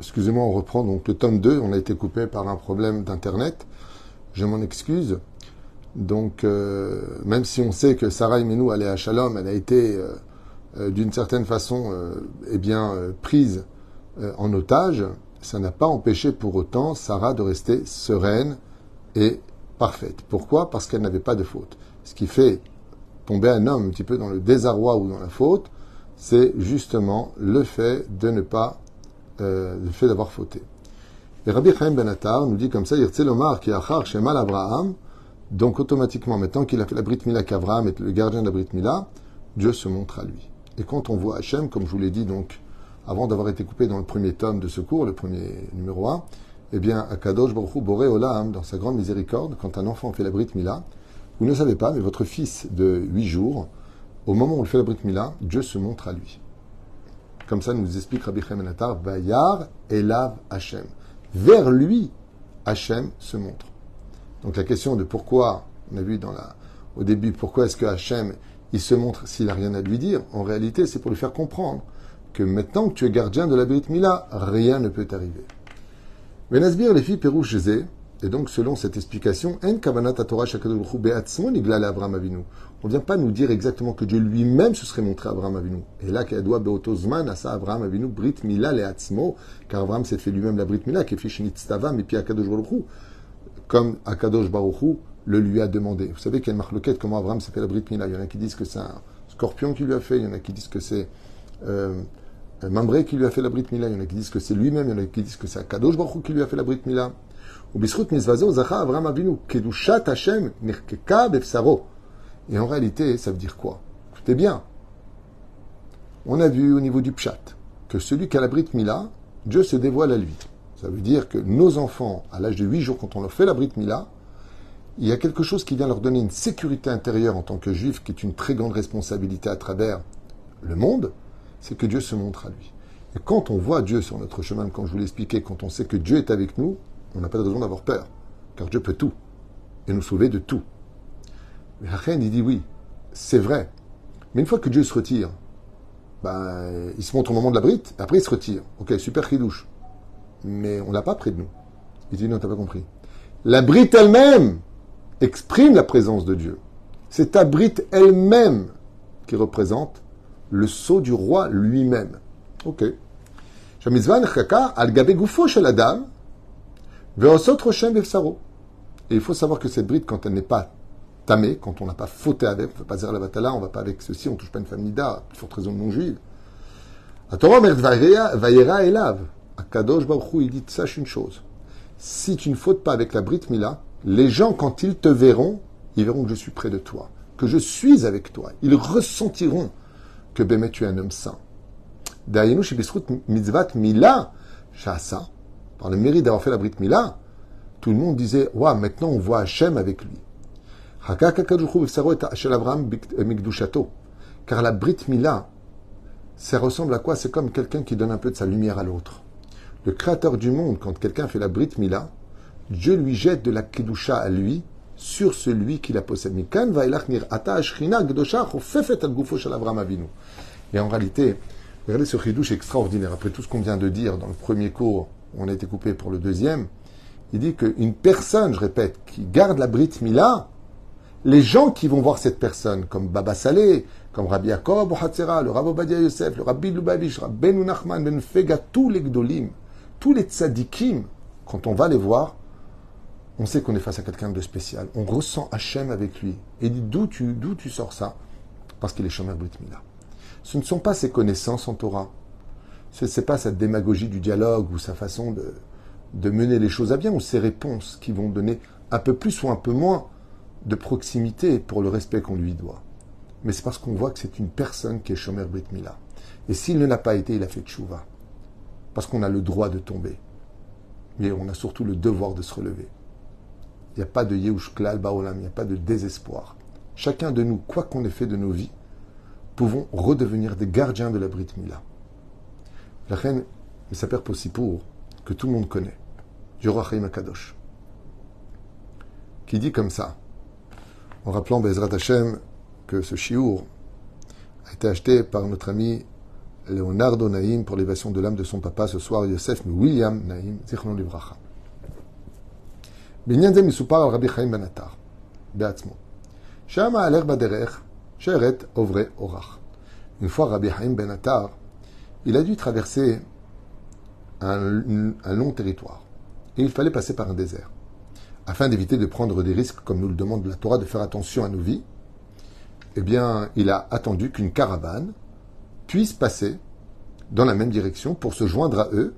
Excusez-moi, on reprend donc le tome 2. On a été coupé par un problème d'internet. Je m'en excuse. Donc, euh, même si on sait que Sarah Imenou allait à Shalom, elle a été euh, euh, d'une certaine façon eh bien, prise en otage, ça n'a pas empêché pour autant Sarah de rester sereine et parfaite. Pourquoi? Parce qu'elle n'avait pas de faute. Ce qui fait tomber un homme un petit peu dans le désarroi ou dans la faute, c'est justement le fait de ne pas, le fait d'avoir fauté. Et Rabbi Chaim Ben nous dit comme ça, Lomar qui achar shemal Abraham, donc automatiquement, maintenant qu'il a fait la Brit Mila qu'Avraham est le gardien de la Brit Dieu se montre à lui. Et quand on voit Hachem, comme je vous l'ai dit donc, avant d'avoir été coupé dans le premier tome de ce cours, le premier numéro 1, eh bien, Akadosh Baruch Boré Olam, dans sa grande miséricorde, quand un enfant fait la Brit Mila, vous ne savez pas, mais votre fils de 8 jours, au moment où il fait la Brit Mila, Dieu se montre à lui. Comme ça nous explique Rabbi Chaim Bayar Elav Hachem. Vers lui, Hachem se montre. Donc la question de pourquoi, on a vu dans la, au début, pourquoi est-ce que Hachem, il se montre s'il n'a rien à lui dire, en réalité, c'est pour lui faire comprendre que maintenant que tu es gardien de la Brit Mila, rien ne peut t'arriver. Benazbir, les filles Pérouche et donc selon cette explication. On ne vient pas nous dire exactement que Dieu lui-même se serait montré à Abraham Avinu. Et là, Kadwa Beotozman, Asa Abraham Avinu, Brit Mila le Atzmo, car Abraham s'est fait lui-même la Brit Mila, Stavam, et puis Akadosh Baruch comme Akadosh Baruchou le lui a demandé. Vous savez qu'il y une marloquette, comment Abraham s'est fait la Brit Il y en a qui disent que c'est un scorpion qui lui a fait, il y en a qui disent que c'est euh, qui lui a fait la Brit Mila, il y en a qui disent que c'est lui-même, il y en a qui disent que c'est Akadosh Baruchou qui lui a fait la Brit Mila. Et en réalité, ça veut dire quoi? Écoutez bien. On a vu au niveau du Pshat que celui qui a la Brit Mila, Dieu se dévoile à lui. Ça veut dire que nos enfants, à l'âge de 8 jours, quand on leur fait la Brit Mila, il y a quelque chose qui vient leur donner une sécurité intérieure en tant que juif, qui est une très grande responsabilité à travers le monde, c'est que Dieu se montre à lui. Et quand on voit Dieu sur notre chemin, comme je vous l'ai expliqué, quand on sait que Dieu est avec nous, on n'a pas de raison d'avoir peur, car Dieu peut tout, et nous sauver de tout. Mais reine, il dit oui, c'est vrai. Mais une fois que Dieu se retire, ben, il se montre au moment de la brite, après il se retire. Ok, super chidouche mais on l'a pas près de nous. Il dit non, t'as pas compris. La brite elle-même exprime la présence de Dieu. C'est ta brite elle-même qui représente le sceau du roi lui-même. Ok. Et il faut savoir que cette brite, quand elle n'est pas tamée, quand on n'a pas fauté avec, on ne fait pas dire la batala, on ne va pas avec ceci, on ne touche pas une famille d'art, forte raison non juive. Vayera Elav. Kadosh Baruch il dit sache une chose. Si tu ne fautes pas avec la Brit Mila, les gens, quand ils te verront, ils verront que je suis près de toi, que je suis avec toi. Ils ressentiront que Bémet, tu es un homme saint. mitzvat Mila, shasa, par le mérite d'avoir fait la Brit Mila, tout le monde disait, waouh, maintenant on voit Hachem avec lui. Car la Brit Mila, ça ressemble à quoi? C'est comme quelqu'un qui donne un peu de sa lumière à l'autre le créateur du monde, quand quelqu'un fait la Brit Mila, Dieu lui jette de la Kedusha à lui sur celui qui la possède. Et en réalité, regardez ce chidouche extraordinaire. Après tout ce qu'on vient de dire dans le premier cours, on a été coupé pour le deuxième. Il dit qu'une personne, je répète, qui garde la Brit Mila, les gens qui vont voir cette personne, comme Baba Saleh, comme Rabbi Yaakov le Rabbi Obadia Yosef, le Rabbi Lubavitch, Rabbi Ben Nachman, Ben Fega, tous les Gdolim, tous les tzadikim, quand on va les voir, on sait qu'on est face à quelqu'un de spécial. On ressent Hachem avec lui. Et dit d'où tu, d'où tu sors ça? Parce qu'il est Shomer Brit Mila. Ce ne sont pas ses connaissances en Torah. Ce n'est pas sa démagogie du dialogue ou sa façon de, mener les choses à bien ou ses réponses qui vont donner un peu plus ou un peu moins de proximité pour le respect qu'on lui doit. Mais c'est parce qu'on voit que c'est une personne qui est Shomer Brit Mila. Et s'il ne l'a pas été, il a fait tchouva parce qu'on a le droit de tomber. Mais on a surtout le devoir de se relever. Il n'y a pas de Yehush Baolam, il n'y a pas de désespoir. Chacun de nous, quoi qu'on ait fait de nos vies, pouvons redevenir des gardiens de la Brit Mila. La reine perd aussi pour que tout le monde connaît, du roi Akadosh, qui dit comme ça, en rappelant Bezrat Hashem que ce chiour a été acheté par notre ami Leonardo Naïm pour l'évasion de l'âme de son papa ce soir, Yosef William Naïm, Zichron Livracha. בעניין זה מסופר על רבי חיים בן עטר בעצמו, שהיה מהלך בדרך שרת עוברי אורח. Une fois Rabbi Haïm ben Attar, il a dû traverser un, long territoire et il fallait passer par un désert. Afin d'éviter de prendre des risques, comme nous le demande la Torah, de faire attention à nos vies, eh bien, il a attendu qu'une caravane puisse passer dans la même direction pour se joindre à eux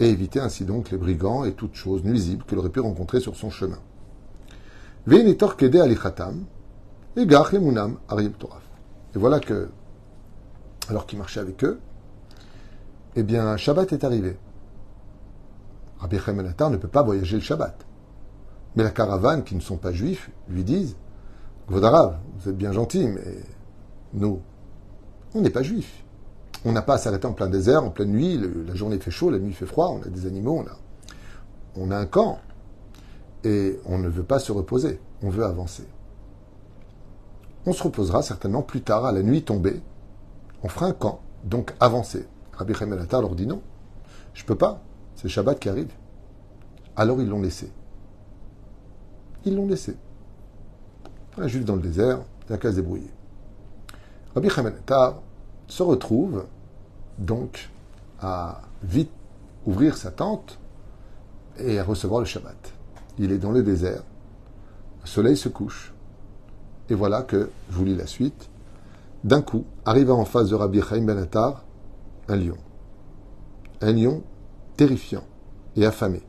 et éviter ainsi donc les brigands et toutes choses nuisibles qu'il aurait pu rencontrer sur son chemin. Et voilà que, alors qu'il marchait avec eux, eh bien, Shabbat est arrivé. Rabbi Chaim ne peut pas voyager le Shabbat. Mais la caravane, qui ne sont pas juifs, lui disent Vodarav, vous êtes bien gentil, mais nous, on n'est pas juifs. On n'a pas à s'arrêter en plein désert, en pleine nuit, la journée fait chaud, la nuit fait froid, on a des animaux, on a, on a un camp. Et on ne veut pas se reposer, on veut avancer. On se reposera certainement plus tard, à la nuit tombée. On fera un camp, donc avancer. Rabbi Chaim leur dit non, je peux pas, c'est le Shabbat qui arrive. Alors ils l'ont laissé. Ils l'ont laissé. Un juif dans le désert, il n'a qu'à se débrouiller. Rabbi Chaim se retrouve donc à vite ouvrir sa tente et à recevoir le Shabbat. Il est dans le désert, le soleil se couche, et voilà que, je vous lis la suite, d'un coup, arriva en face de Rabbi Chaim Ben Attar un lion. Un lion terrifiant et affamé.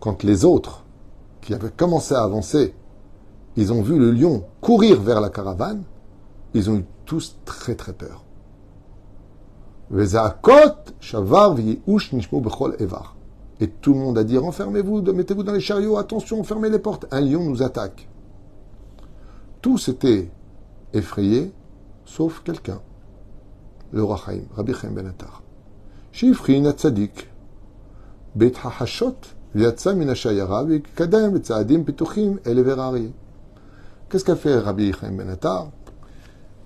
Quand les autres, qui avaient commencé à avancer, ils ont vu le lion courir vers la caravane, ils ont eu tous très très peur. Et tout le monde a dit Enfermez-vous, mettez-vous dans les chariots, attention, fermez les portes. Un lion nous attaque. Tous étaient effrayé, sauf quelqu'un. Le Rachaim, Rabbi Chaim Ben Attar. Atzadik. Kadem. Qu'est-ce qu'a fait Rabbi Chaim Benatar?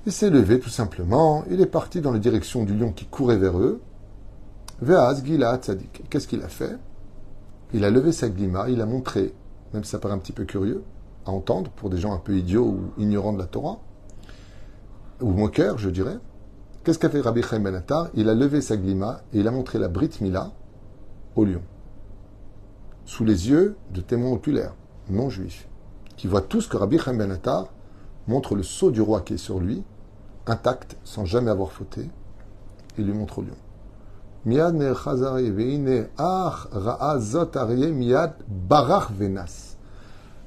Il s'est levé tout simplement, il est parti dans la direction du lion qui courait vers eux. Tzadik. Qu'est-ce qu'il a fait? Il a levé sa glima, il a montré, même si ça paraît un petit peu curieux à entendre pour des gens un peu idiots ou ignorants de la Torah, ou moqueurs, je dirais. Qu'est-ce qu'a fait Rabbi Chaim Ben Attar? Il a levé sa glima et il a montré la Brit Mila au lion, sous les yeux de témoins oculaires, non juifs qui voit tout ce que Rabbi Chaim Ben Attar montre le sceau du roi qui est sur lui, intact, sans jamais avoir fauté, et lui montre au lion.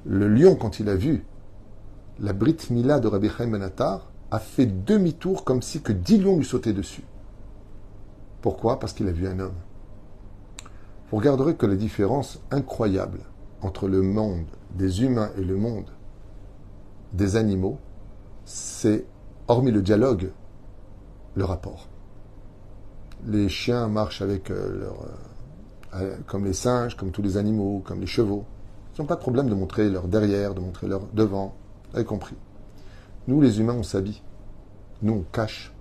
Le lion, quand il a vu la Brit Mila de Rabbi Chaim Ben Attar, a fait demi-tour comme si que dix lions lui sautaient dessus. Pourquoi? Parce qu'il a vu un homme. Vous regarderez que la différence incroyable entre le monde des humains et le monde des animaux, c'est, hormis le dialogue, le rapport. Les chiens marchent avec euh, leur, euh, comme les singes, comme tous les animaux, comme les chevaux. Ils n'ont pas de problème de montrer leur derrière, de montrer leur devant, vous compris. Nous, les humains, on s'habille. Nous, on cache.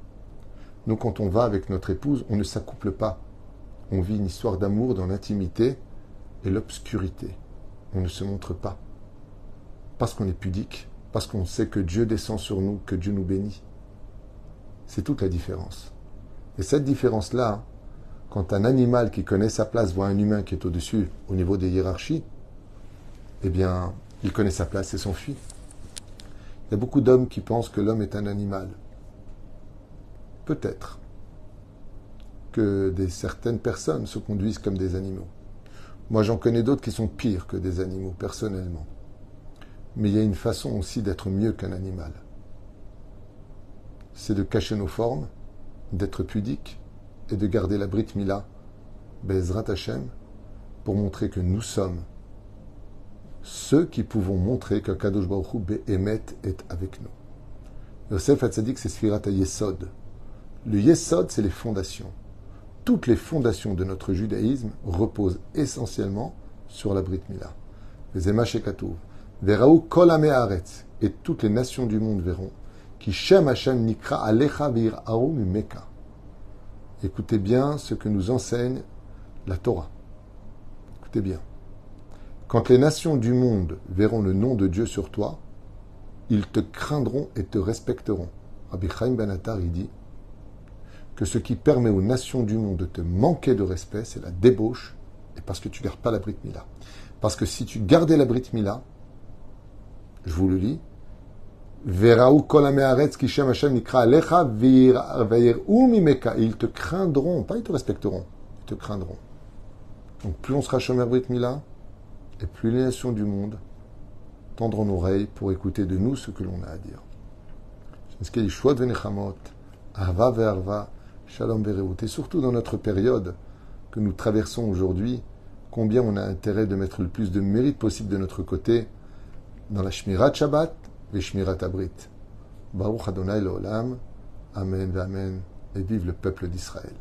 Nous, quand on va avec notre épouse, on ne s'accouple pas. On vit une histoire d'amour dans l'intimité et l'obscurité on ne se montre pas. Parce qu'on est pudique, parce qu'on sait que Dieu descend sur nous, que Dieu nous bénit. C'est toute la différence. Et cette différence-là, quand un animal qui connaît sa place voit un humain qui est au-dessus, au niveau des hiérarchies, eh bien, il connaît sa place et s'enfuit. Il y a beaucoup d'hommes qui pensent que l'homme est un animal. Peut-être que des, certaines personnes se conduisent comme des animaux. Moi, j'en connais d'autres qui sont pires que des animaux, personnellement. Mais il y a une façon aussi d'être mieux qu'un animal. C'est de cacher nos formes, d'être pudique et de garder la Brit Mila, Bezrat Hashem, pour montrer que nous sommes ceux qui pouvons montrer que Kadosh Baruch Hu Be'emet est avec nous. Yosef Hatzadik, c'est Sfirat Yesod. Le Yesod, c'est les fondations toutes les fondations de notre judaïsme reposent essentiellement sur la Brit Mila. Les Emashekatouv, Veraou Kol et toutes les nations du monde verront Qui Shem Hashem Nikra Alecha Meka. Écoutez bien ce que nous enseigne la Torah. Écoutez bien. Quand les nations du monde verront le nom de Dieu sur toi, ils te craindront et te respecteront. Rabbi Chaim Ben Attar, il dit que ce qui permet aux nations du monde de te manquer de respect, c'est la débauche, et parce que tu gardes pas la Brit Mila. Parce que si tu gardais la Brit Mila, je vous le lis, ils te craindront, pas ils te respecteront, ils te craindront. Donc plus on sera Shomer Brit Mila, et plus les nations du monde tendront l'oreille pour écouter de nous ce que l'on a à dire. Et surtout dans notre période que nous traversons aujourd'hui, combien on a intérêt de mettre le plus de mérite possible de notre côté dans la Shmirat Shabbat et Shmirat Abrit. Baruch Adonai Amen, Amen. Et vive le peuple d'Israël.